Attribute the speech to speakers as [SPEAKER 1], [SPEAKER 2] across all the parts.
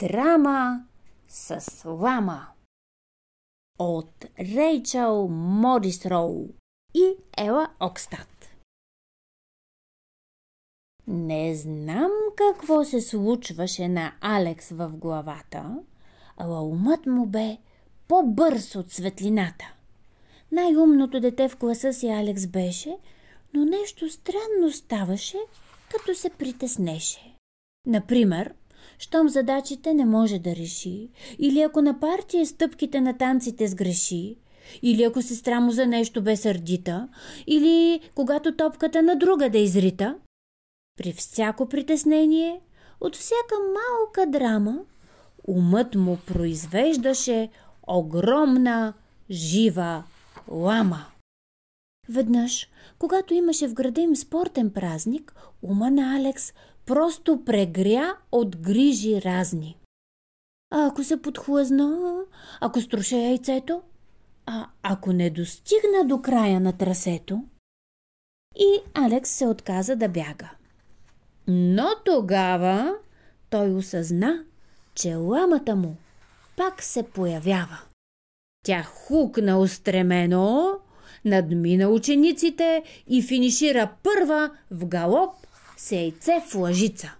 [SPEAKER 1] Драма с лама от Рейчел Морис Роу и Ела Окстад. Не знам какво се случваше на Алекс в главата, ала умът му бе по-бърз от светлината. Най-умното дете в класа си Алекс беше, но нещо странно ставаше, като се притеснеше. Например, щом задачите не може да реши, или ако на партия стъпките на танците сгреши, или ако сестра му за нещо бе сърдита, или когато топката на друга да изрита. При всяко притеснение, от всяка малка драма, умът му произвеждаше огромна жива лама. Веднъж, когато имаше в града им спортен празник, ума на Алекс просто прегря от грижи разни. А ако се подхлъзна, ако струша яйцето, а ако не достигна до края на трасето? И Алекс се отказа да бяга. Но тогава той осъзна, че ламата му пак се появява. Тя хукна устремено, надмина учениците и финишира първа в галоп с яйце в лъжица.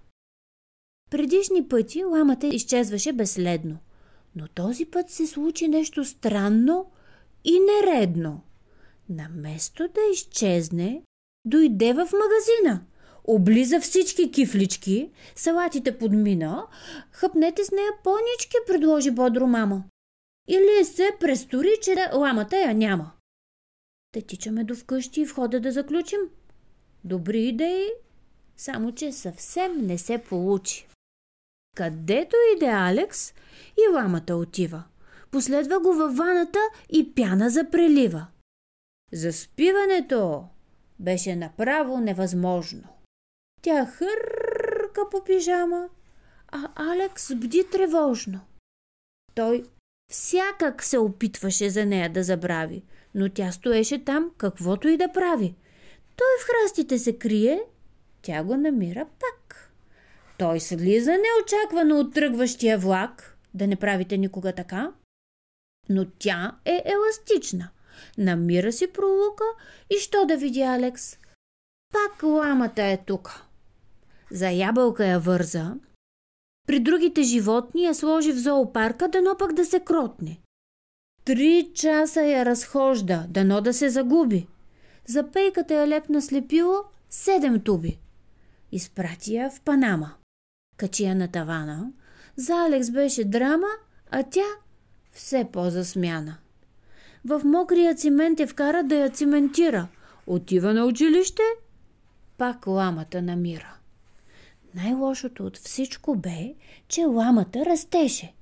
[SPEAKER 1] Предишни пъти ламата изчезваше безследно, но този път се случи нещо странно и нередно. Наместо да изчезне, дойде в магазина. Облиза всички кифлички, салатите подмина, хъпнете с нея понички, предложи бодро мама. Или се престори, че ламата я няма. Да тичаме до вкъщи и входа да заключим. Добри идеи, само че съвсем не се получи. Където иде Алекс, и ламата отива. Последва го във ваната и пяна запрелива. Заспиването беше направо невъзможно. Тя хърка по пижама, а Алекс бди тревожно. Той всякак се опитваше за нея да забрави, но тя стоеше там, каквото и да прави. Той в храстите се крие, тя го намира пак. Той слиза неочаквано от тръгващия влак, да не правите никога така, но тя е еластична. Намира си пролука и що да види Алекс? Пак ламата е тук. За ябълка я върза. При другите животни я сложи в зоопарка, дано пък да се кротне. Три часа я разхожда, дано да се загуби. За пейката я лепна слепило седем туби. Изпрати я в Панама. Качи я на тавана. За Алекс беше драма, а тя все по-засмяна. В мокрия цимент я вкара да я циментира. Отива на училище, пак ламата намира. Най-лошото от всичко бе, че ламата растеше.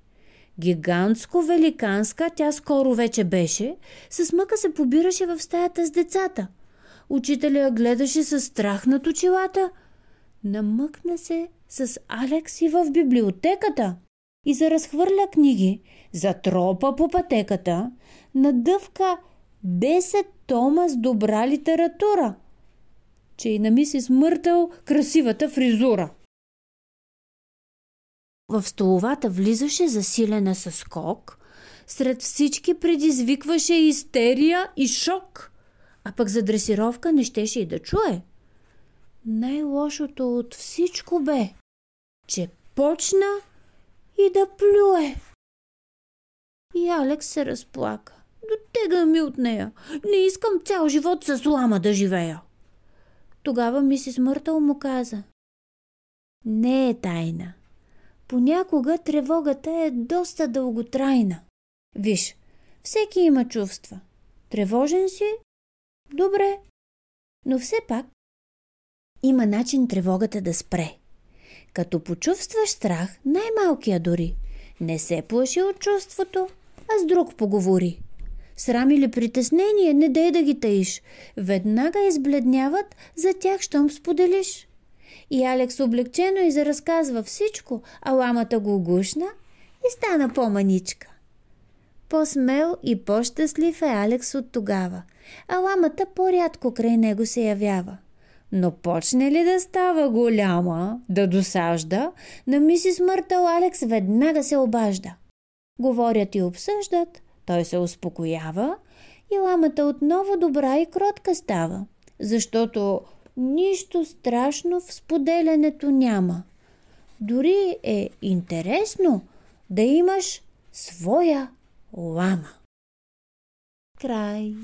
[SPEAKER 1] Гигантско-великанска тя скоро вече беше, с мъка се побираше в стаята с децата. Учителя гледаше с страх над очилата. Намъкна се с Алекс и в библиотеката и заразхвърля книги, затропа по пътеката, надъвка 10 тома с добра литература, че и на мисис Мъртъл красивата фризура. В столовата влизаше засилена със скок, сред всички предизвикваше истерия и шок, а пък за дресировка не щеше и да чуе. Най-лошото от всичко бе, че почна и да плюе. И Алекс се разплака. Дотега ми от нея. Не искам цял живот с лама да живея. Тогава мисис Мъртъл му каза. Не е тайна. Понякога тревогата е доста дълготрайна. Виж, всеки има чувства. Тревожен си? Добре. Но все пак има начин тревогата да спре. Като почувстваш страх, най-малкия дори, не се плаши от чувството, а с друг поговори. Срам или притеснение, не дей да ги таиш. Веднага избледняват за тях, щом споделиш. И Алекс облегчено и заразказва всичко, а ламата го гушна и стана по-маничка. По-смел и по-щастлив е Алекс от тогава, а ламата по-рядко край него се явява. Но почне ли да става голяма, да досажда, на мисис Мъртъл Алекс веднага се обажда. Говорят и обсъждат, той се успокоява и ламата отново добра и кротка става, защото нищо страшно в споделянето няма. Дори е интересно да имаш своя лама. Край.